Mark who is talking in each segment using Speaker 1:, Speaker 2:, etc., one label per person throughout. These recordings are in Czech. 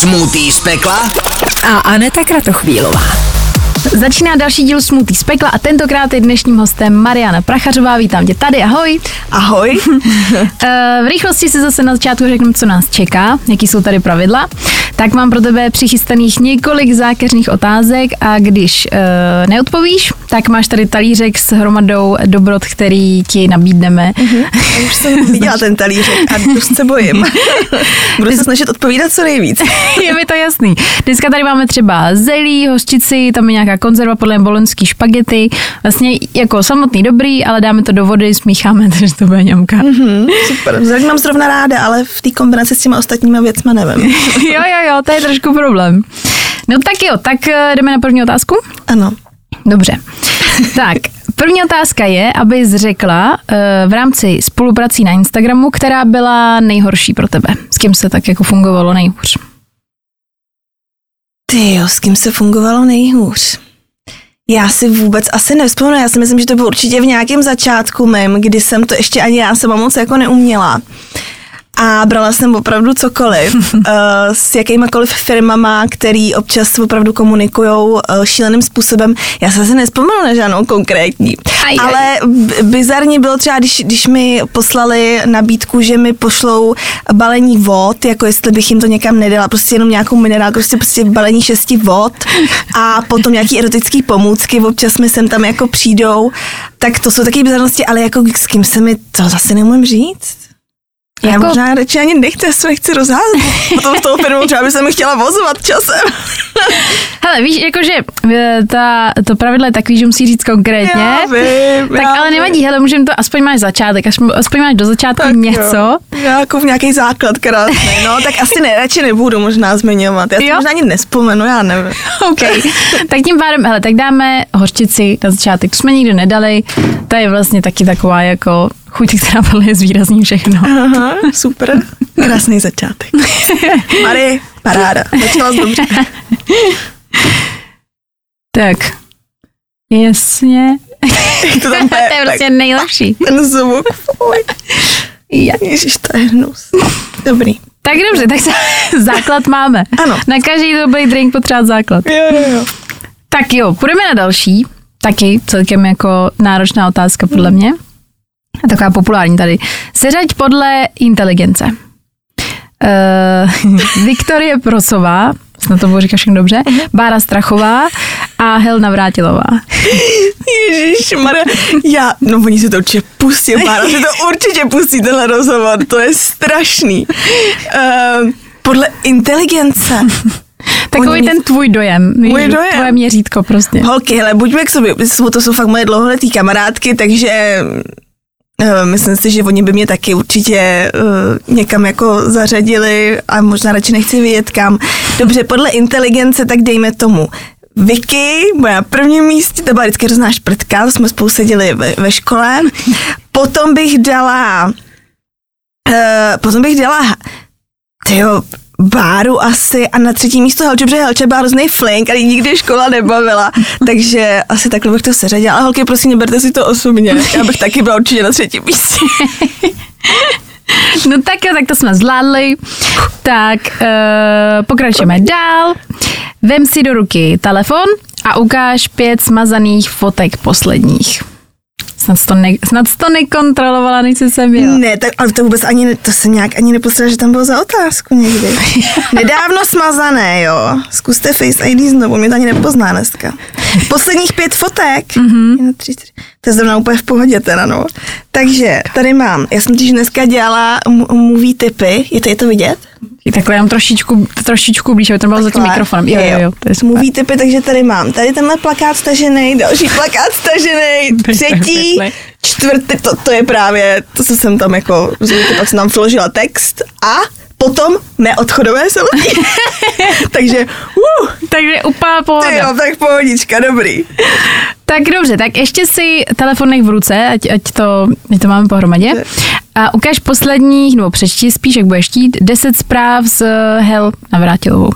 Speaker 1: Smutý z pekla
Speaker 2: a Aneta Kratochvílová.
Speaker 3: Začíná další díl Smutý z pekla a tentokrát je dnešním hostem Mariana Prachařová. Vítám tě tady, ahoj.
Speaker 2: Ahoj.
Speaker 3: Eh, v rychlosti si zase na začátku řeknu, co nás čeká, jaký jsou tady pravidla. Tak mám pro tebe přichystaných několik zákeřných otázek a když uh, neodpovíš, tak máš tady talířek s hromadou dobrot, který ti nabídneme.
Speaker 2: Uh-huh. už jsem viděla ten talířek a dost se bojím. Budu se snažit odpovídat co nejvíc.
Speaker 3: je mi to jasný. Dneska tady máme třeba zelí, hořčici, tam je nějaká konzerva podle boloňský špagety. Vlastně jako samotný dobrý, ale dáme to do vody, smícháme, takže to bude ňamka.
Speaker 2: Uh-huh. super. Zelí mám zrovna ráda, ale v té kombinaci s těma ostatníma věcma nevím.
Speaker 3: jo, jo, jo, to je trošku problém. No tak jo, tak eh, jdeme na první otázku?
Speaker 2: Ano.
Speaker 3: Dobře. tak, první otázka je, abys řekla uh, v rámci spoluprací na Instagramu, která byla nejhorší pro tebe. S kým se tak jako fungovalo nejhůř?
Speaker 2: Ty jo, s kým se fungovalo nejhůř? Já si vůbec asi nevzpomínám, já si myslím, že to bylo určitě v nějakém začátku mém, kdy jsem to ještě ani já sama moc jako neuměla a brala jsem opravdu cokoliv uh, s jakýmakoliv firmama, který občas opravdu komunikují uh, šíleným způsobem. Já se asi nespomenu na žádnou konkrétní, aj, ale aj. bizarně bylo třeba, když, když mi poslali nabídku, že mi pošlou balení vod, jako jestli bych jim to někam nedala, prostě jenom nějakou minerálku, prostě, prostě balení šesti vod a potom nějaký erotický pomůcky, občas mi sem tam jako přijdou, tak to jsou taky bizarnosti, ale jako s kým se mi to zase neumím říct. Já jako... možná radši ani nechci, já se nechci rozházet. Potom v toho firmu třeba by se mi chtěla vozovat časem.
Speaker 3: Hele, víš, jakože e, ta, to pravidlo je takový, že musí říct konkrétně.
Speaker 2: Já vím,
Speaker 3: tak
Speaker 2: já
Speaker 3: ale nevadí, hele, můžeme to, aspoň máš začátek, aspoň máš do začátku tak něco. Jo.
Speaker 2: Já jako v nějaký základ krásný, no, tak asi ne, radši nebudu možná zmiňovat. Já si možná ani nespomenu, já nevím.
Speaker 3: OK, tak tím pádem, hele, tak dáme hořčici na začátek, to jsme nikdy nedali, to je vlastně taky taková jako chuť, která plně zvýrazní všechno.
Speaker 2: Aha, super. Krásný začátek. Mary, paráda. Začala dobře.
Speaker 3: tak. Jasně.
Speaker 2: to, tam
Speaker 3: to je prostě nejlepší.
Speaker 2: Ten zvuk, fuj. Ježiš, to je hnus. Dobrý.
Speaker 3: Tak dobře, tak se, základ máme.
Speaker 2: Ano.
Speaker 3: Na každý dobrý drink potřeba základ.
Speaker 2: Jo, jo, jo.
Speaker 3: Tak jo, půjdeme na další. Taky celkem jako náročná otázka podle mě taková populární tady. Seřaď podle inteligence. Uh, Viktorie Prosová, snad to říkat všechno dobře, Bára Strachová a Helna Vrátilová.
Speaker 2: Ježíš, Maria, já, no oni si to určitě pustí, Bára si to určitě pustí, tenhle rozhovor, to je strašný. Uh, podle inteligence.
Speaker 3: Takový Oni... ten tvůj dojem.
Speaker 2: Můj dojem.
Speaker 3: Tvoje měřítko prostě.
Speaker 2: Holky, hele, buďme k sobě, to jsou fakt moje dlouholetý kamarádky, takže Eh, myslím si, že oni by mě taky určitě uh, někam jako zařadili a možná radši nechci vědět kam. Dobře, podle inteligence, tak dejme tomu Vicky, moja na prvním místě, to byla vždycky hrozná šprtka, to jsme spolu seděli ve, ve škole. Potom bych dala, uh, potom bych dala, tyjo, Báru asi a na třetí místo Helče, protože Helče byla hrozný flink a nikdy škola nebavila, takže asi takhle bych to seřadila. Ale holky, prosím, neberte si to osobně, já bych taky byla určitě na třetím místě.
Speaker 3: No tak jo, tak to jsme zvládli. Tak uh, pokračujeme dál. Vem si do ruky telefon a ukáž pět smazaných fotek posledních. Snad to, ne, snad to nekontrolovala, než jsi sem jela.
Speaker 2: Ne, tak, ale to vůbec ani, to se nějak ani nepostřela, že tam bylo za otázku někdy. Nedávno smazané, jo. Zkuste Face ID znovu, mě to ani nepozná dneska. Posledních pět fotek. Mm-hmm. Jedna, tři, tři. To je zrovna úplně v pohodě teda, no. Takže tady mám, já jsem tiž dneska dělala movie typy, je to, je to vidět?
Speaker 3: Takhle jenom trošičku, trošičku blíž, aby to bylo za tím mikrofonem. Jo, jo, jo. To je
Speaker 2: Movie typy, takže tady mám. Tady tenhle plakát stažený, další plakát stažený, třetí, čtvrtý, to, to je právě, to, co jsem tam jako, pak jsem tam vložila text a potom mé odchodové selfie. Takže, uh,
Speaker 3: Takže úplná pohoda.
Speaker 2: Jo, tak pohodička, dobrý.
Speaker 3: Tak dobře, tak ještě si telefon nech v ruce, ať, ať, to, ať to máme pohromadě. A ukáž posledních, nebo přečti spíš, jak budeš chtít, 10 zpráv z uh, Hel Navrátilovou.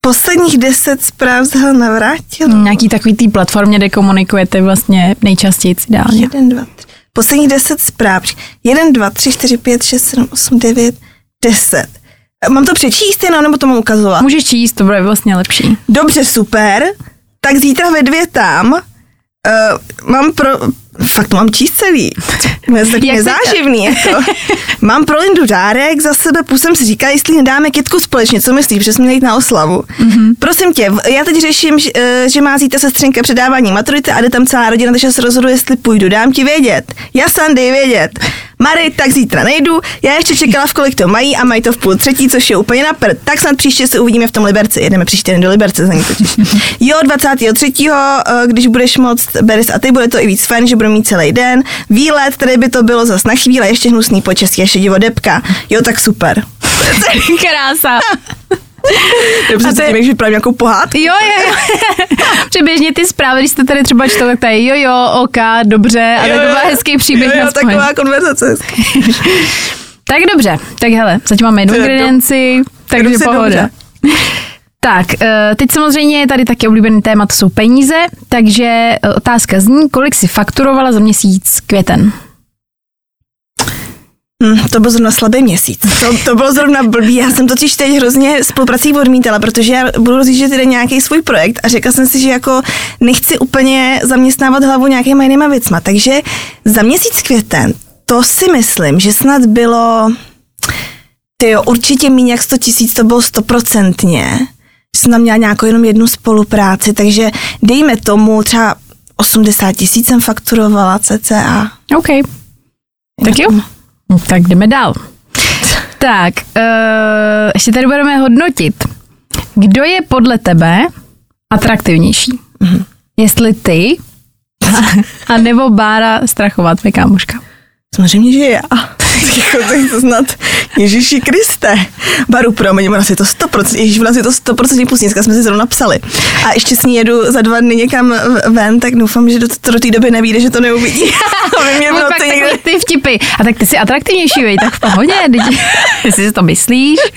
Speaker 2: Posledních deset zpráv z Hel Navrátilovou?
Speaker 3: Nějaký takový tý platformě, kde komunikujete vlastně nejčastěji ideálně.
Speaker 2: Jeden, dva, tři. Posledních deset zpráv. Jeden, dva, tři, čtyři, pět, šest, sedm, osm, devět, deset. Mám to přečíst jenom, nebo to mám ukazovat?
Speaker 3: Můžeš číst, to bude vlastně lepší.
Speaker 2: Dobře, super. Tak zítra ve dvě tam. Uh, mám pro... Fakt to mám číst celý. To je tak nezáživný. Jako. mám pro Lindu dárek, za sebe půl jsem si říkala, jestli nedáme kytku společně, co myslíš, že jsme měli jít na oslavu. Mm-hmm. Prosím tě, já teď řeším, že, eh, že má zítra sestřenka předávání maturity a jde tam celá rodina, takže se rozhodu, jestli půjdu. Dám ti vědět. Já dej vědět. Mary, tak zítra nejdu. Já ještě čekala, v kolik to mají a mají to v půl třetí, což je úplně na prd. Tak snad příště se uvidíme v tom Liberci. Jedeme příště den do Liberce za ní totiž. Jo, 23. eh, když budeš moc, Beris a ty, bude to i víc fajn, že budu mít celý den. Výlet, tady by to bylo zas na chvíli, ještě hnusný počasí, ještě divo depka. Jo, tak super.
Speaker 3: Krása.
Speaker 2: Dobře,
Speaker 3: A to
Speaker 2: se
Speaker 3: je-
Speaker 2: tím, jak vypadám nějakou pohádku.
Speaker 3: Jo, jo, jo. Přeběžně ty zprávy, když jste tady třeba čtou, tak tady jo, jo, ok, dobře, a tak to byl hezký příběh
Speaker 2: Jo, jo, taková konverzace.
Speaker 3: Tak dobře, tak hele, zatím máme jednu ingredienci, takže
Speaker 2: Jdu si
Speaker 3: pohoda.
Speaker 2: dobře.
Speaker 3: Tak, eh, teď samozřejmě je tady taky oblíbený téma, to jsou peníze, takže eh, otázka zní, kolik si fakturovala za měsíc květen?
Speaker 2: Hmm, to byl zrovna slabý měsíc. To, to bylo zrovna blbý. Já jsem totiž teď hrozně spoluprací odmítala, protože já budu rozjíždět jeden nějaký svůj projekt a řekla jsem si, že jako nechci úplně zaměstnávat hlavu nějakýma jinýma věcma. Takže za měsíc květen, to si myslím, že snad bylo ty jo, určitě méně jak 100 tisíc, to bylo stoprocentně. Jsem tam měla nějakou jenom jednu spolupráci, takže dejme tomu třeba 80 tisíc jsem fakturovala cca.
Speaker 3: OK. Tak jo. Tak jdeme dál. Tak, uh, ještě tady budeme hodnotit. Kdo je podle tebe atraktivnější?
Speaker 2: Mhm.
Speaker 3: Jestli ty, a nebo Bára Strachová, tvoje kámoška.
Speaker 2: Samozřejmě, že já. Je snad Ježíši Kriste. Baru, promiň, ona si to 100%, Ježíš, ona si to 100% pustí, dneska jsme si zrovna psali. A ještě s ní jedu za dva dny někam ven, tak doufám, že do, to do té doby nevíde, že to neuvidí. Mě v
Speaker 3: Buď pak
Speaker 2: někde...
Speaker 3: ty vtipy. A tak ty jsi atraktivnější, vej, tak v pohodě, jestli si to myslíš.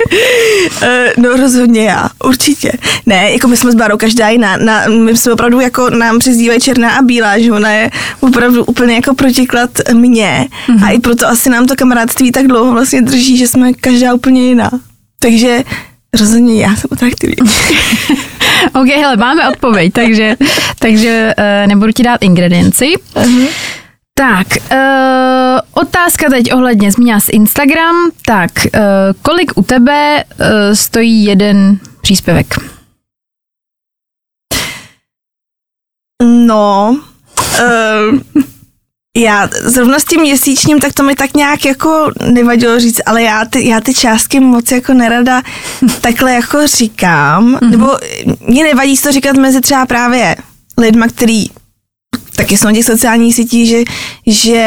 Speaker 2: Eh, No rozhodně já, určitě. Ne, jako my jsme s Barou každá jiná. Na, my jsme opravdu jako nám přezdívají černá a bílá, že ona je opravdu úplně jako protiklad mě. Mm-hmm. A i proto asi nám to kamarádství tak dlouho vlastně drží, že jsme každá úplně jiná. Takže rozhodně já jsem atraktivní.
Speaker 3: OK, hele, máme odpověď, takže, takže uh, nebudu ti dát ingredienci.
Speaker 2: Mhm.
Speaker 3: Tak, uh, otázka teď ohledně, zmínila z Instagram, tak uh, kolik u tebe uh, stojí jeden příspěvek?
Speaker 2: No, uh, já zrovna s tím měsíčním, tak to mi tak nějak jako nevadilo říct, ale já ty, já ty částky moc jako nerada takhle jako říkám, mm-hmm. nebo mě nevadí to říkat mezi třeba právě lidma, který taky jsou na těch sociálních sítích, že, že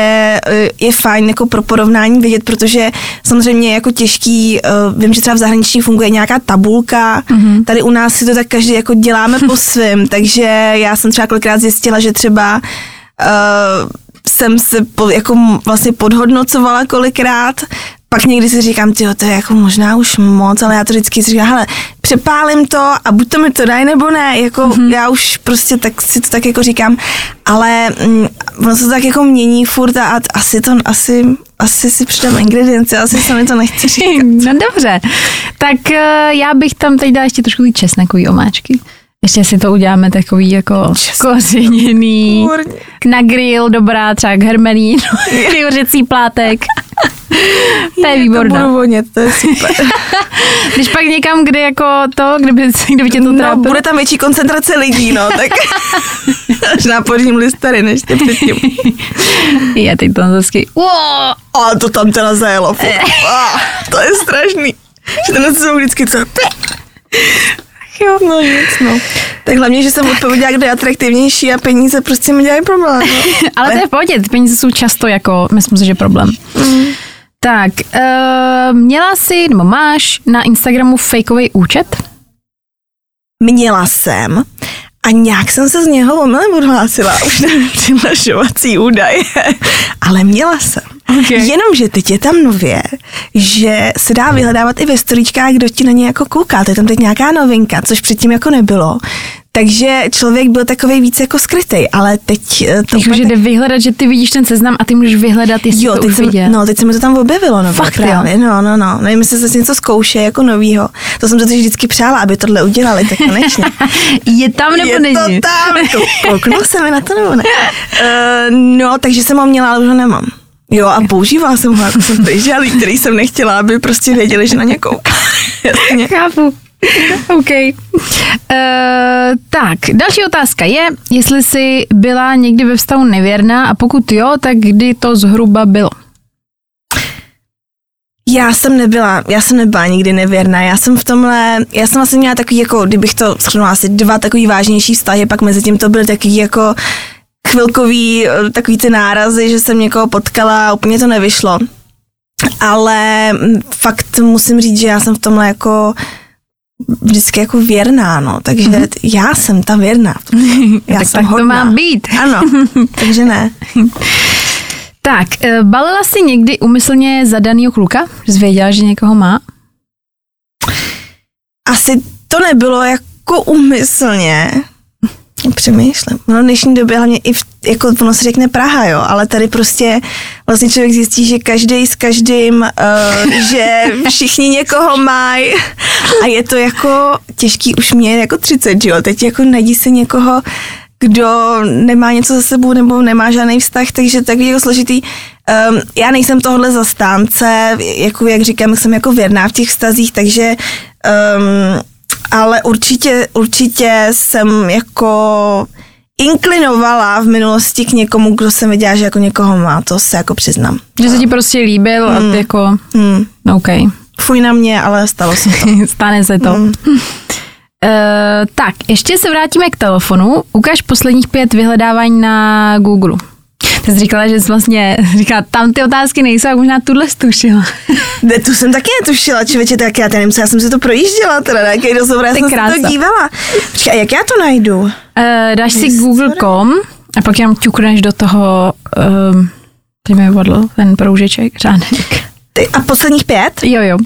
Speaker 2: eh, je fajn jako pro porovnání vědět, protože samozřejmě je jako těžký, eh, vím, že třeba v zahraničí funguje nějaká tabulka, mm-hmm. tady u nás si to tak každý jako děláme po svém, takže já jsem třeba kolikrát zjistila, že třeba uh, jsem se po, jako vlastně podhodnocovala kolikrát, pak někdy si říkám, tyjo, to je jako možná už moc, ale já to vždycky si říkám, hele, přepálím to a buď to mi to dají nebo ne, jako mm-hmm. já už prostě tak si to tak jako říkám, ale mm, ono se to tak jako mění furt a, a asi to, asi, asi si přidám ingredience, asi se mi to nechce říkat.
Speaker 3: No dobře, tak uh, já bych tam teď dala ještě trošku ty česnekový omáčky. Ještě si to uděláme takový jako kořeněný, na grill, dobrá, třeba k hermelín, hořecí plátek. To je
Speaker 2: To
Speaker 3: výborná.
Speaker 2: budu vonět, to je super.
Speaker 3: Když pak někam, kde jako to, kdyby, kdyby tě to
Speaker 2: No,
Speaker 3: trápilo.
Speaker 2: bude tam větší koncentrace lidí, no, tak až nápořím listery, než tě předtím.
Speaker 3: Je, teď to hezky.
Speaker 2: A to tam teda zajelo. to je strašný. Že ten jsou vždycky co... Jo, no nic, no. Tak hlavně, že jsem odpověděla, kdo je atraktivnější a peníze prostě mi dělají problém. No.
Speaker 3: Ale to je v pohodě, ty peníze jsou často jako, myslím si, že problém.
Speaker 2: Mm.
Speaker 3: Tak, uh, měla jsi, nebo máš na Instagramu fakeový účet?
Speaker 2: Měla jsem a nějak jsem se z něho omylem odhlásila, už nevím přihlašovací údaje, ale měla jsem.
Speaker 3: Okay.
Speaker 2: Jenomže teď je tam nově, že se dá vyhledávat i ve storíčkách, kdo ti na ně jako kouká. To je tam teď nějaká novinka, což předtím jako nebylo. Takže člověk byl takový víc jako skrytý, ale teď eh, to
Speaker 3: Jako, že jde vyhledat, že ty vidíš ten seznam a ty můžeš vyhledat, jestli
Speaker 2: Jo,
Speaker 3: to
Speaker 2: teď
Speaker 3: už
Speaker 2: se,
Speaker 3: viděl.
Speaker 2: no, teď se mi to tam objevilo, no,
Speaker 3: Fakt, jo?
Speaker 2: právě, no, no, no, nevím, jestli se zase něco zkouše jako novýho. To jsem to teď vždycky přála, aby tohle udělali, tak konečně.
Speaker 3: Je tam nebo
Speaker 2: je
Speaker 3: není?
Speaker 2: to tam, Kou- kouknu se mi na to nebo ne. Uh, no, takže jsem ho měla, ale už ho nemám. Jo, a používala jsem ho, jako jsem běžela, který jsem nechtěla, aby prostě věděli, že na ně kouká. Jasně.
Speaker 3: Chápu. OK. Uh, tak, další otázka je, jestli jsi byla někdy ve vztahu nevěrná a pokud jo, tak kdy to zhruba bylo?
Speaker 2: Já jsem nebyla, já jsem nebyla nikdy nevěrná, já jsem v tomhle, já jsem vlastně měla takový jako, kdybych to shrnula asi dva takový vážnější vztahy, pak mezi tím to byly takový jako chvilkový, eh, takový ty nárazy, že jsem někoho potkala a úplně to nevyšlo. Ale mm, fakt musím říct, že já jsem v tomhle jako vždycky jako věrná, no, takže mm-hmm. já jsem ta věrná. Já
Speaker 3: tak
Speaker 2: jsem
Speaker 3: tak to
Speaker 2: hodná.
Speaker 3: má být.
Speaker 2: Ano, takže ne.
Speaker 3: Tak, eh, balila jsi někdy umyslně zadanýho kluka? Že jsi věděla, že někoho má?
Speaker 2: asi to nebylo jako umyslně. Přemýšlím. No v dnešní době hlavně i v, jako ono se řekne Praha, jo, ale tady prostě vlastně člověk zjistí, že každý s každým, uh, že všichni někoho mají a je to jako těžký už mě jako 30, jo, teď jako najdi se někoho, kdo nemá něco za sebou nebo nemá žádný vztah, takže takový jako složitý. Um, já nejsem tohle zastánce, jako jak říkám, jsem jako věrná v těch vztazích, takže um, ale určitě, určitě jsem jako inklinovala v minulosti k někomu, kdo jsem viděla, že jako někoho má, to se jako přiznám.
Speaker 3: Že se ti prostě líbil a ty jako,
Speaker 2: Hmm.
Speaker 3: OK,
Speaker 2: Fuj na mě, ale stalo se to.
Speaker 3: stane se to.
Speaker 2: Hmm.
Speaker 3: Uh, tak, ještě se vrátíme k telefonu. Ukaž posledních pět vyhledávání na Google. Ty jsi říkala, že jsi vlastně říkala, tam ty otázky nejsou, jak možná tuhle stušila.
Speaker 2: Ne, tu jsem taky netušila, člověče, tak já nevím, já jsem si to projížděla, teda na jaký rozhovor, já jsem se
Speaker 3: krása.
Speaker 2: to dívala. Počkej, a jak já to najdu?
Speaker 3: Uh, dáš si
Speaker 2: Historie.
Speaker 3: google.com a pak jenom ťukneš do toho, um, teď mi vypadl ten proužeček, řádek.
Speaker 2: Ty, a posledních pět?
Speaker 3: Jo, jo.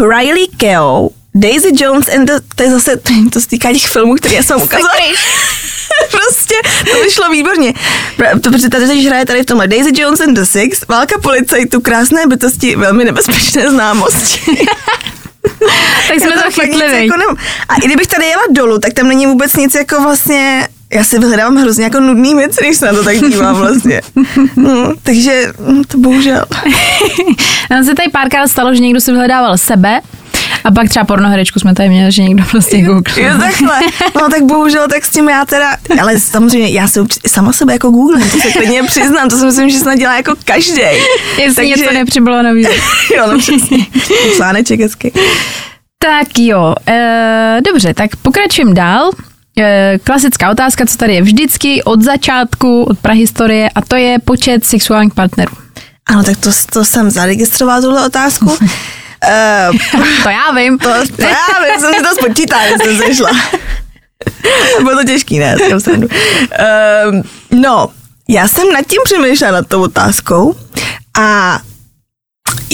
Speaker 2: Riley Keough, Daisy Jones and the, to je zase, to se týká těch filmů, které já jsem ukazovala. prostě, to vyšlo výborně. To, protože tady teď hraje tady v tomhle Daisy Jones and the Six, válka policajtů, krásné bytosti, velmi nebezpečné známosti.
Speaker 3: Tak jsme
Speaker 2: Já
Speaker 3: to chytli,
Speaker 2: jako nemám. A i kdybych tady jela dolů, tak tam není vůbec nic jako vlastně já si vyhledávám hrozně jako nudný věci, když se na to tak dívám vlastně. No, takže mm, to bohužel.
Speaker 3: Nám se tady párkrát stalo, že někdo si vyhledával sebe a pak třeba pornoherečku jsme tady měli, že někdo prostě google.
Speaker 2: Jo, takhle. No tak bohužel, tak s tím já teda, ale samozřejmě já se sama sebe jako Google, to se klidně přiznám, to si myslím, že snad dělá jako každý.
Speaker 3: Jestli něco nepřibylo nový.
Speaker 2: Jo, no přesně. Článeček hezky.
Speaker 3: Tak jo, e, dobře, tak pokračujeme dál. E, klasická otázka, co tady je vždycky od začátku, od prahistorie, a to je počet sexuálních partnerů.
Speaker 2: Ano, tak to, to jsem zaregistrovala, tuhle otázku. Uh,
Speaker 3: To já vím.
Speaker 2: to, to já vím, jsem si to spočítala, že jsem sešla. Bylo to těžký, ne? Um, no, já jsem nad tím přemýšlela nad tou otázkou a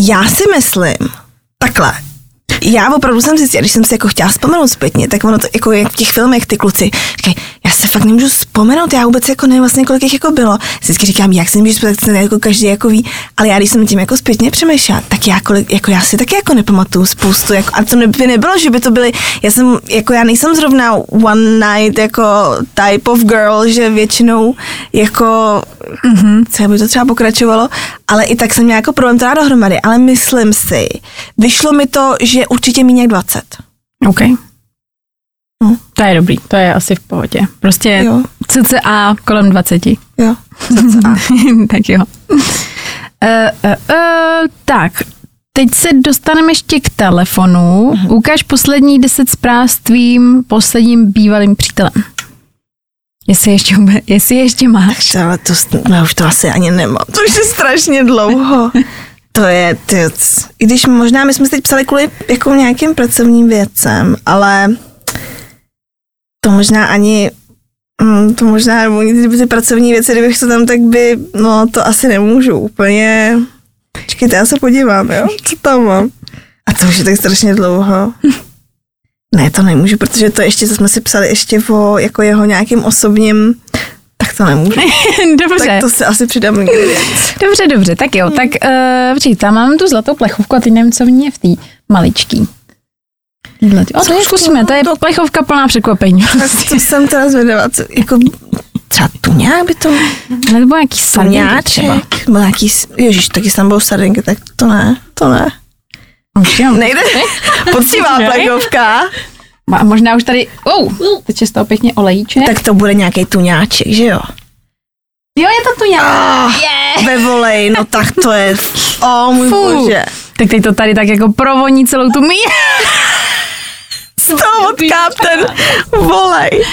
Speaker 2: já si myslím, takhle, já opravdu jsem zjistila, když jsem si jako chtěla vzpomenout zpětně, tak ono to jako jak v těch filmech ty kluci, říkají, já se fakt nemůžu vzpomenout, já vůbec jako nevím vlastně, kolik jich jako bylo. Vždycky říkám, jak si nemůžu vzpomenout, tak jako každý jako ví, ale já když jsem tím jako zpětně přemýšlela, tak já, kolik, jako já si taky jako nepamatuju spoustu, jako, a to by nebylo, že by to byly, já jsem, jako já nejsem zrovna one night jako type of girl, že většinou jako, mm-hmm. co by to třeba pokračovalo, ale i tak jsem měla jako problém to dát dohromady, ale myslím si, vyšlo mi to, že určitě méně jak 20.
Speaker 3: OK.
Speaker 2: No.
Speaker 3: To je dobrý, to je asi v pohodě. Prostě
Speaker 2: Jo.
Speaker 3: cca kolem 20.
Speaker 2: Jo.
Speaker 3: tak jo. Uh, uh, uh, tak, teď se dostaneme ještě k telefonu.
Speaker 2: Mhm.
Speaker 3: Ukaž poslední deset zpráv s tvým posledním bývalým přítelem. Jestli ještě, jestli ještě máš.
Speaker 2: Ale to, no, už to asi ani nemám. To už je strašně dlouho. To je, ty, i když možná my jsme si teď psali kvůli jako nějakým pracovním věcem, ale to možná ani, mm, to možná, kdyby ty pracovní věci, kdybych to tam, tak by, no to asi nemůžu úplně, Počkejte, já se podívám, jo? Co tam mám? A to už je tak strašně dlouho. Ne, to nemůžu, protože to ještě, co jsme si psali ještě o jako jeho nějakým osobním, tak to nemůžu.
Speaker 3: dobře.
Speaker 2: Tak to si asi přidám.
Speaker 3: Dobře, dobře, tak jo, tak uh, počkej, tam mám tu zlatou plechovku a teď nevím, co v ní je v té maličký. Tyhle ty- O, to je zkusíme, to je plechovka plná překvapení.
Speaker 2: Tak to jsem teda zvědavá, co, jako třeba tuňák by to
Speaker 3: Nebo nějaký sardinky třeba.
Speaker 2: nějaký, ježiš, taky tam budou sardinky, tak to ne, to ne. Nejde, poctivá plechovka,
Speaker 3: A možná už tady, oh, teď je z toho pěkně olejíček.
Speaker 2: tak to bude nějaký tuňáček, že jo?
Speaker 3: jo, je to tu nějak.
Speaker 2: Ah,
Speaker 3: Yeah.
Speaker 2: ve volej, no tak to je, o můj
Speaker 3: Fuh.
Speaker 2: bože.
Speaker 3: Tak teď to tady tak jako provoní celou tu míru.
Speaker 2: Z toho odkáp ten volej.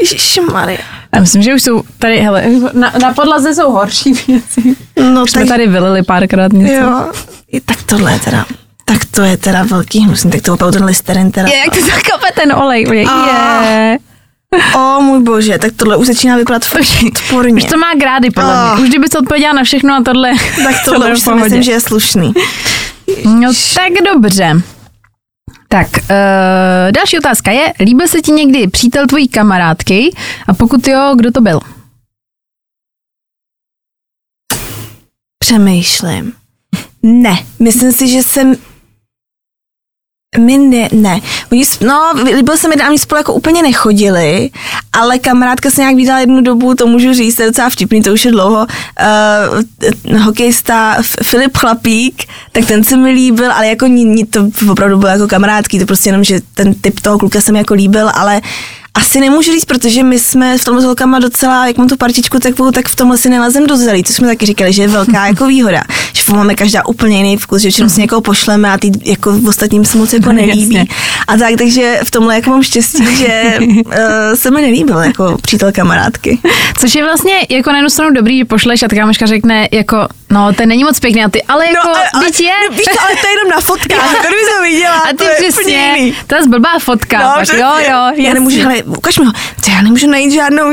Speaker 2: Ježišmarja.
Speaker 3: Já myslím, že už jsou tady, hele, na, na podlaze jsou horší věci.
Speaker 2: No
Speaker 3: Už jsme
Speaker 2: tak
Speaker 3: tady vylili párkrát něco.
Speaker 2: jo, I tak tohle je teda, tak to je teda velký hnusný, tak to opravdu ten listerin teda.
Speaker 3: Je, jak to zakape ten olej. Je,
Speaker 2: Ah.
Speaker 3: je.
Speaker 2: O můj bože, tak tohle už začíná vypadat odporně.
Speaker 3: Už to má grády, podle
Speaker 2: Ah.
Speaker 3: mě. Už kdyby se odpověděla na všechno a tohle.
Speaker 2: Tak tohle
Speaker 3: je
Speaker 2: už si myslím, že je slušný.
Speaker 3: No tak dobře. Tak, uh, další otázka je, líbil se ti někdy přítel tvojí kamarádky a pokud jo, kdo to byl?
Speaker 2: Přemýšlím. Ne, myslím si, že jsem my ne, ne. Oni, no, líbil se mi, a oni spolu jako úplně nechodili, ale kamarádka se nějak viděla jednu dobu, to můžu říct, to je docela vtipný, to už je dlouho, uh, hokejista Filip Chlapík, tak ten se mi líbil, ale jako ni, ni, to opravdu bylo jako kamarádský, to prostě jenom, že ten typ toho kluka se mi jako líbil, ale asi nemůžu říct, protože my jsme v tomhle s holkama docela, jak mám tu partičku takovou, tak v tomhle si nelezem do zelí, co jsme taky říkali, že je velká jako výhoda, že máme každá úplně jiný vkus, že většinou si někoho pošleme a ty jako v ostatním se moc jako
Speaker 3: No,
Speaker 2: nelíbí.
Speaker 3: jasně.
Speaker 2: A tak, takže v tomhle jako mám štěstí, že uh, se mi nelíbil jako přítel kamarádky.
Speaker 3: Což je vlastně jako na jednu stranu dobrý, že pošleš a ta kámoška řekne jako, no ten není moc pěkný a ty, ale jako,
Speaker 2: ale, ale,
Speaker 3: teď je.
Speaker 2: no, víš, ale to je jenom na fotkách, jako kdyby to viděla,
Speaker 3: A ty
Speaker 2: to je úplně
Speaker 3: přesně,
Speaker 2: jiný.
Speaker 3: ta zblbá fotka,
Speaker 2: No,
Speaker 3: pak,
Speaker 2: přesně.
Speaker 3: jo, jo,
Speaker 2: já
Speaker 3: jasně.
Speaker 2: nemůžu, hele, ukaž mi ho. Co, já nemůžu najít žádnou,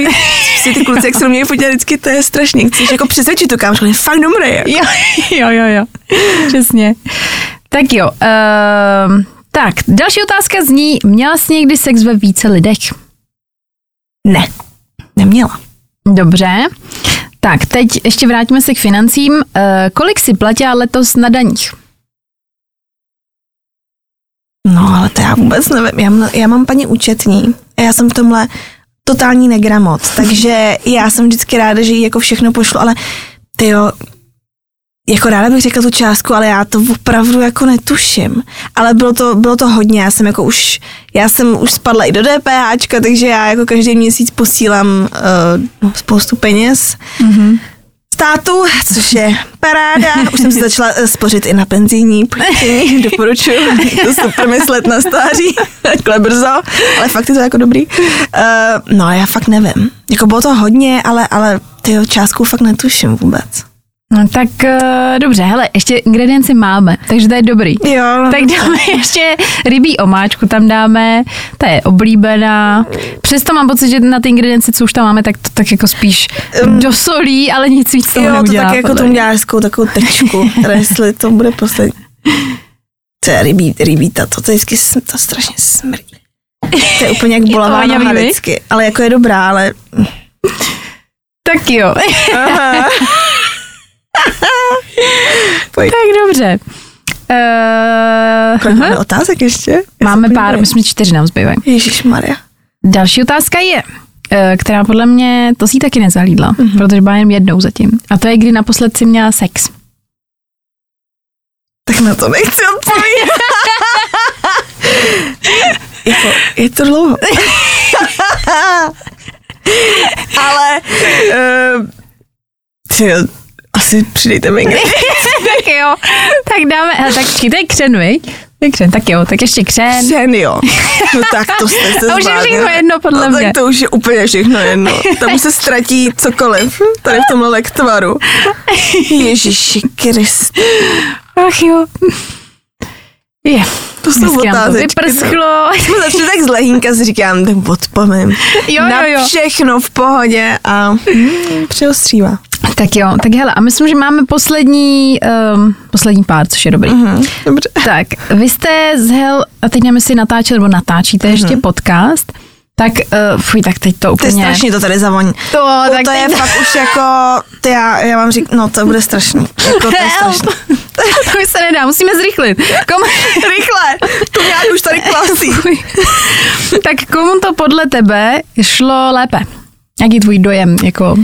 Speaker 2: si ty kluci, jak se mě fotí vždycky, to je strašně. Chceš jako přesvědčit tu kámošku, je fakt dobrý. Jako.
Speaker 3: Jo, jo, jo, jo, přesně. Tak jo, uh, tak další otázka zní, měla jsi někdy sex ve více lidech?
Speaker 2: Ne, neměla.
Speaker 3: Dobře. Tak, teď ještě vrátíme se k financím. Uh, kolik si platila letos na daních?
Speaker 2: No, ale to já vůbec nevím. Já, já mám paní účetní a já jsem v tomhle totální negramot, takže já jsem vždycky ráda, že jí jako všechno pošlu, ale ty jo, jako ráda bych řekla tu částku, ale já to opravdu jako netuším. Ale bylo to, bylo to hodně, já jsem jako už, já jsem už spadla i do DPHčka, takže já jako každý měsíc posílám uh, spoustu peněz
Speaker 3: Mm-hmm.
Speaker 2: státu, což je paráda. Už jsem si začala eh, spořit i na penzijní pojištění, doporučuji. To super myslet na stáří, takhle brzo, ale fakt je to jako dobrý. Uh, no já fakt nevím. Jako bylo to hodně, ale, ale ty částku fakt netuším vůbec.
Speaker 3: No tak uh, dobře, hele, ještě ingredienci máme, takže to je dobrý.
Speaker 2: Jo, no,
Speaker 3: Tak dáme ještě rybí omáčku, tam dáme, ta je oblíbená. Přesto mám pocit, že na ty ingredience, co už tam máme, tak to tak jako spíš
Speaker 2: Um,
Speaker 3: dosolí, ale nic víc toho
Speaker 2: jo, to
Speaker 3: neudělá.
Speaker 2: tak jako tomu
Speaker 3: mě.
Speaker 2: dělá hezkou takovou tečku, jestli to bude poslední. To je rybí, rybí ta, to, to vždycky to strašně smrdí. To je úplně jak bolavá noha vždycky, ale jako je dobrá, ale
Speaker 3: Tak jo,
Speaker 2: Aha. Pojď.
Speaker 3: tak dobře. Uh,
Speaker 2: Kolik máme otázek ještě? Já
Speaker 3: máme pár, myslím, že čtyři nám zbývají.
Speaker 2: Ježíš Maria.
Speaker 3: Další otázka je, eh, která podle mě, to si taky nezahlídla,
Speaker 2: Mhm.
Speaker 3: mm-hmm. protože byla jen jednou zatím. A to je, kdy naposled si měla sex.
Speaker 2: Tak na to nechci odpovědět. jako, je to dlouho. Ale uh, asi přidejte mi
Speaker 3: tak jo, tak dáme, hele, tak to je křen, viď? To je křen, tak jo, tak ještě křen.
Speaker 2: Sen, jo. No tak to jste se
Speaker 3: To už je všechno jedno, podle
Speaker 2: no,
Speaker 3: mě.
Speaker 2: Tak to už je úplně všechno jedno. Tam se ztratí cokoliv. Tady v tomhle lektvaru. Ježíši Krist.
Speaker 3: Ach jo. Je,
Speaker 2: To jsou no.
Speaker 3: vyprschlo.
Speaker 2: Jsme začali tak z lehínka, si říkám, tak odpovím.
Speaker 3: Jo,
Speaker 2: Na
Speaker 3: jo, jo.
Speaker 2: všechno v pohodě a hmm, přiostřívá.
Speaker 3: Tak jo, tak hele, a myslím, že máme poslední, um, poslední pár, což je dobrý.
Speaker 2: Mhm, dobře.
Speaker 3: Tak, vy jste z Hel, a teď nevím, jestli natáčel nebo natáčíte ještě podcast, tak, uh, fuj, tak teď to
Speaker 2: To je
Speaker 3: úplně...
Speaker 2: strašný to tady zavoní.
Speaker 3: To,
Speaker 2: To,
Speaker 3: tak
Speaker 2: to je
Speaker 3: teď-
Speaker 2: fakt už jako, to já, já vám říkám, no to bude strašný. Jako to je strašný.
Speaker 3: to už se nedá, musíme zrychlit. Komu...
Speaker 2: Rychle, to nějak už tady klasí.
Speaker 3: Tak komu to podle tebe šlo lépe? Jaký tvůj dojem? Jako...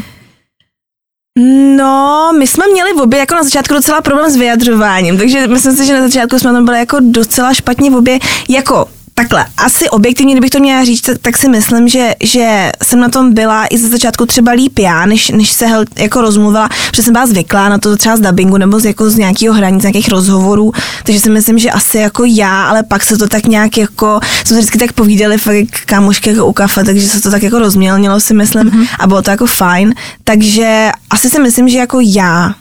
Speaker 2: No, my jsme měli v obě jako na začátku docela problém s vyjadřováním, takže myslím si, že na začátku jsme tam byli jako docela špatně v obě, jako Takhle, asi objektivně, kdybych to měla říct, tak, si myslím, že, že jsem na tom byla i ze začátku třeba líp já, než, než se hel, jako rozmluvila, protože jsem byla zvyklá na to třeba z dubbingu nebo z, jako z nějakého hraní, z nějakých rozhovorů, takže si myslím, že asi jako já, ale pak se to tak nějak jako, jsme vždycky tak povídali fakt kámošky jako u kafe, takže se to tak jako rozmělnilo si myslím mm-hmm. a bylo to jako fajn, takže asi si myslím, že jako já.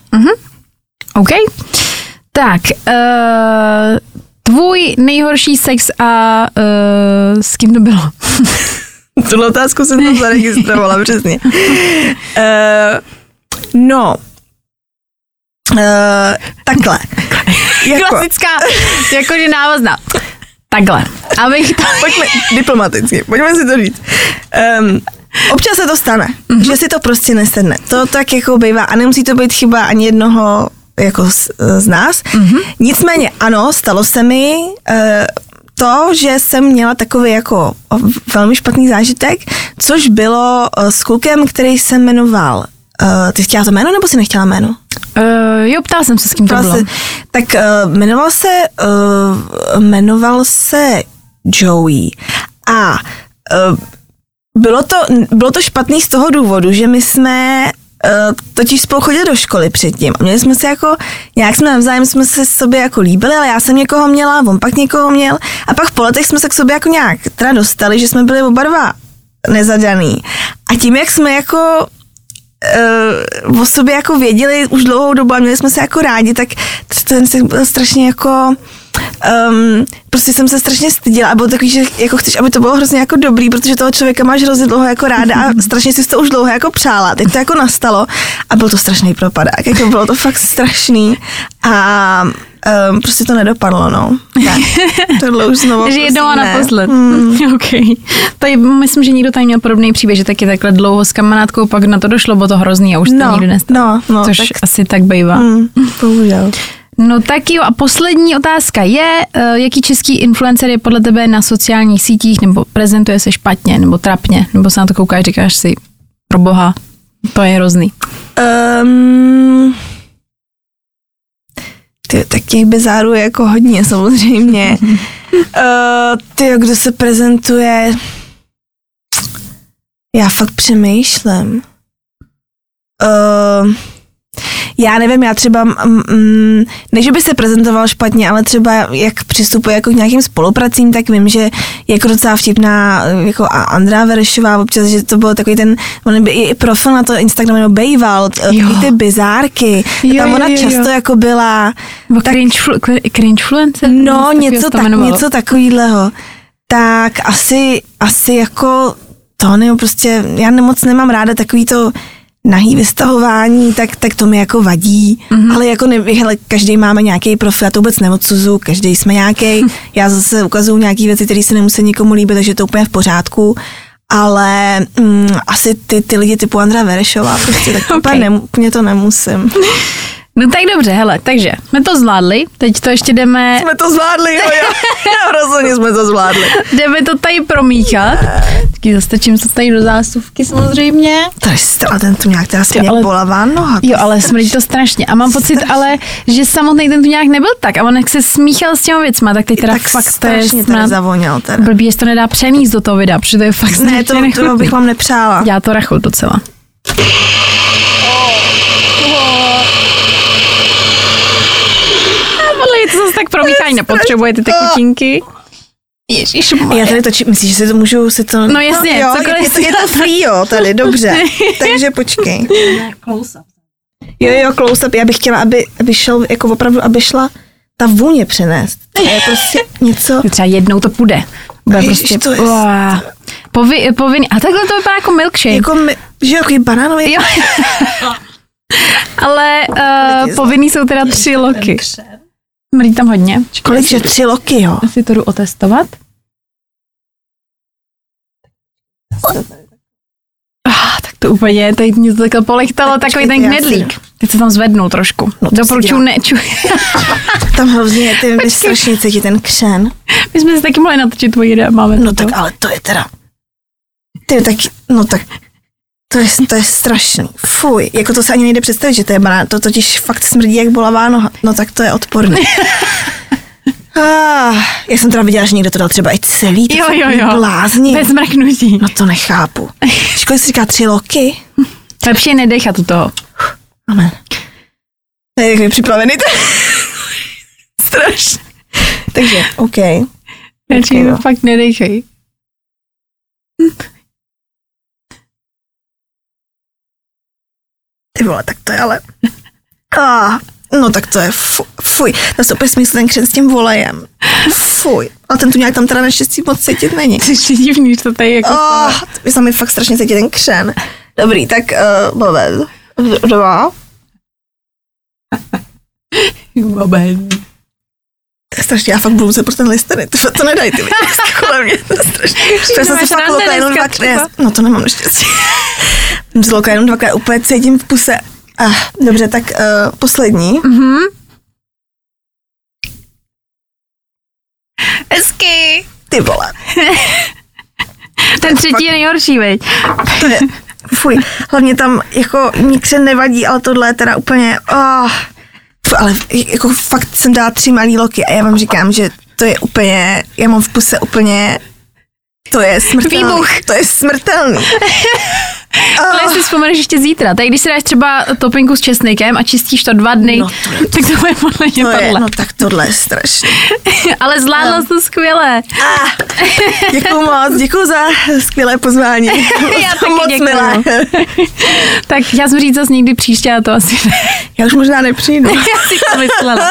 Speaker 3: OK. Tak, uh, tvůj nejhorší sex a uh, s kým to bylo?
Speaker 2: Tuhle otázku jsem tam zaregistrovala, přesně. Uh, no, uh, takhle. Jako,
Speaker 3: Klasická, jakože návazná. Takhle. Abych to...
Speaker 2: pojďme diplomaticky, pojďme si to říct. Um, občas se to stane, mm-hmm. že si to prostě nesedne. To tak jako bývá a nemusí to být chyba ani jednoho jako z, z nás. Mm-hmm. Nicméně ano, stalo se mi uh, to, že jsem měla takový jako velmi špatný zážitek, což bylo uh, s klukem, který se jmenoval Uh, ty chtěla to jméno, nebo si nechtěla jméno?
Speaker 3: Uh, jo, ptala jsem se, s kým to bylo.
Speaker 2: Se, tak uh, jmenoval se, uh, jmenoval se Joey a uh, bylo to, bylo to špatný z toho důvodu, že my jsme totiž spolu chodili do školy předtím a měli jsme se jako, nějak jsme navzájem jsme se sobě jako líbili, ale já jsem někoho měla, on pak někoho měl a pak po letech jsme se k sobě jako nějak teda dostali, že jsme byli oba dva nezadaný. A tím, jak jsme jako uh, o sobě jako věděli už dlouhou dobu a měli jsme se jako rádi, tak ten se byl strašně jako um, prostě jsem se strašně styděla a bylo takový, že jako chceš, aby to bylo hrozně jako dobrý, protože toho člověka máš hrozně dlouho jako ráda a strašně si to už dlouho jako přála. Teď to jako nastalo a byl to strašný propadák, jako bylo to fakt strašný a um, prostě to nedopadlo, no. Tak, tohle už znovu
Speaker 3: Takže jednou a
Speaker 2: ne.
Speaker 3: naposled.
Speaker 2: Hmm.
Speaker 3: OK. Tady myslím, že někdo tady měl podobný příběh, že taky takhle dlouho s kamarádkou, pak na to došlo, bylo to hrozný a už to
Speaker 2: No,
Speaker 3: nikdy nestalo.
Speaker 2: no, no,
Speaker 3: Což
Speaker 2: tak-
Speaker 3: asi tak bývá.
Speaker 2: Hmm, bohužel.
Speaker 3: No tak jo, a poslední otázka je, eh, jaký český influencer je podle tebe na sociálních sítích, nebo prezentuje se špatně, nebo trapně, nebo se na to koukáš, říkáš si, pro boha, to je hrozný.
Speaker 2: Um, ty, tak těch bizárů je jako hodně samozřejmě. uh, ty, kdo se prezentuje, já fakt přemýšlím. Uh, já nevím, já třeba, mm, mm, ne, že by se prezentoval špatně, ale třeba jak přistupuje jako k nějakým spolupracím, tak vím, že je jako docela vtipná eh, jako a Andrá Verešová občas, že to byl takový ten, on by i profil na to Instagram nebo Bejval,
Speaker 3: Jo.
Speaker 2: takový ty bizárky,
Speaker 3: Jo,
Speaker 2: tam
Speaker 3: jo,
Speaker 2: ona
Speaker 3: jo, jo.
Speaker 2: často jako byla,
Speaker 3: Nebo cringe, flu- cringe influencer?
Speaker 2: no
Speaker 3: Něco
Speaker 2: tak, něco takového, tak asi, asi jako to, nebo prostě, já nemoc nemám ráda takový to nahý vystahování, tak, tak to mi jako vadí,
Speaker 3: Mhm.
Speaker 2: mm-hmm. ale jako ne, hele, každý máme nějaký profil, já to vůbec neodsuzu, každý jsme nějaký, já zase ukazuju nějaké věci, které se nemusí nikomu líbit, takže je to úplně v pořádku, ale mm, asi ty, ty lidi typu Andra Verešová, prostě tak
Speaker 3: Ok.
Speaker 2: úplně, nem, úplně to nemusím.
Speaker 3: No tak dobře, hele, takže jsme to zvládli, teď to ještě jdeme,
Speaker 2: Jsme to zvládli, jo, jo. rozhodně jsme to zvládli.
Speaker 3: jdeme to tady promíchat. Taky zastačím se tady do zásuvky samozřejmě.
Speaker 2: Tady stala ten tu nějak, teda
Speaker 3: Jo,
Speaker 2: mě
Speaker 3: ale-
Speaker 2: bolavá noha.
Speaker 3: Jo, ale smrdí to strašně. A mám pocit ale, že samotný ten tu nějak nebyl tak. A on jak se smíchal s těma věcma, tak teď teda
Speaker 2: tak
Speaker 3: fakt to je
Speaker 2: strašně tady
Speaker 3: smrad.
Speaker 2: zavoněl teda.
Speaker 3: Blbý, že to nedá přenést do toho videa, protože to je fakt
Speaker 2: Ne, to,
Speaker 3: strašně
Speaker 2: to
Speaker 3: nechutný.
Speaker 2: bych vám nepřála.
Speaker 3: Já to rachot docela. A podle mě to zase tak promíchání nepotřebujete ty kutinky. Ježíš
Speaker 2: Já tady točím, myslíš, že si to můžu si to...
Speaker 3: No jasně,
Speaker 2: jo,
Speaker 3: cokoliv
Speaker 2: je, to, je to free, jo, tady, dobře. Takže počkej. Jo, jo, close up, já bych chtěla, aby, aby šel, jako opravdu, aby šla ta vůně přenést. To je prostě něco...
Speaker 3: Třeba jednou to půjde. Bude
Speaker 2: Ježiš,
Speaker 3: prostě...
Speaker 2: to je
Speaker 3: Uá. Povi, povinný. A takhle to vypadá jako milkshake.
Speaker 2: Jako, mi, že jo, takový banánový.
Speaker 3: Jo. Ale uh, povinný jsou teda tři loky. Mlí tam hodně.
Speaker 2: Kolik, že tři loky, jo?
Speaker 3: Asi to jdu otestovat. Ah, tak to úplně, teď mě to takhle polechtalo,
Speaker 2: Tak
Speaker 3: takový ten
Speaker 2: si-
Speaker 3: knedlík. Teď se tam zvednul trošku.
Speaker 2: No
Speaker 3: Doporučuji
Speaker 2: dělá.
Speaker 3: neču.
Speaker 2: Tam hrozně je ten mi strašně cítí ten křen.
Speaker 3: My jsme si taky mohli natočit tvoji idea, máme
Speaker 2: No
Speaker 3: to.
Speaker 2: tak ale to je teda... Ty tak, no tak... To je, to je strašný. Fuj, jako to se ani nejde představit, že to je banán. To totiž fakt smrdí jak bolavá noha. No tak to je odporný. Ah, já jsem teda viděla, že někdo to dal třeba i celý. to
Speaker 3: Jo, jo, jo.
Speaker 2: Blázni.
Speaker 3: Bez mrknutí.
Speaker 2: No to nechápu. Škoda se říká tři loky.
Speaker 3: Lepší je nedechat u toho.
Speaker 2: Amen. To je připravený. To... Strašně. Takže, OK.
Speaker 3: Radši
Speaker 2: Jo.
Speaker 3: to fakt nedechej.
Speaker 2: Vole, tak to je ale... Ah, no tak to je fu, fuj. To se opět smysl ten křen s tím volejem. Fuj. Ale ten tu nějak tam teda naštěstí moc cítit není.
Speaker 3: Ty jsi divný, že to tady jako...
Speaker 2: Oh, to se mi fakt strašně cítit ten křen. Dobrý, tak uh, moment. Dva.
Speaker 3: Moment.
Speaker 2: To je strašně, já fakt budu muset pro ten listeny. To, to nedají ty kolem mě. To je strašně. To jsem si fakt loka jenom dvakrát. No to nemám naštěstí. Jsem si loka jenom dvakrát úplně cítím v puse. Ah, dobře, tak uh, poslední.
Speaker 3: Mhm. Hezky.
Speaker 2: Ty vole.
Speaker 3: Ten třetí je nejhorší, veď?
Speaker 2: To je, fuj, hlavně tam jako nikře nevadí, ale tohle je teda úplně, oh, ale jako fakt jsem dala tři malý loky a já vám říkám, že to je úplně, já mám v puse úplně, to je smrtelný.
Speaker 3: Výbuch.
Speaker 2: To je smrtelný.
Speaker 3: Ale jestli vzpomeneš ještě zítra, tak když si dáš třeba topinku s česnekem a čistíš to dva dny,
Speaker 2: No to je-
Speaker 3: tak to bude podle mě
Speaker 2: To je, no tak tohle je strašné.
Speaker 3: Ale zvládla jsi to skvěle.
Speaker 2: Ah, děkuju moc, děkuju za skvělé pozvání.
Speaker 3: Já taky
Speaker 2: moc
Speaker 3: děkuju.
Speaker 2: milé.
Speaker 3: Tak já jsem říct zase někdy příště a to asi ne.
Speaker 2: Já už možná nepřijdu.
Speaker 3: Já si to myslela.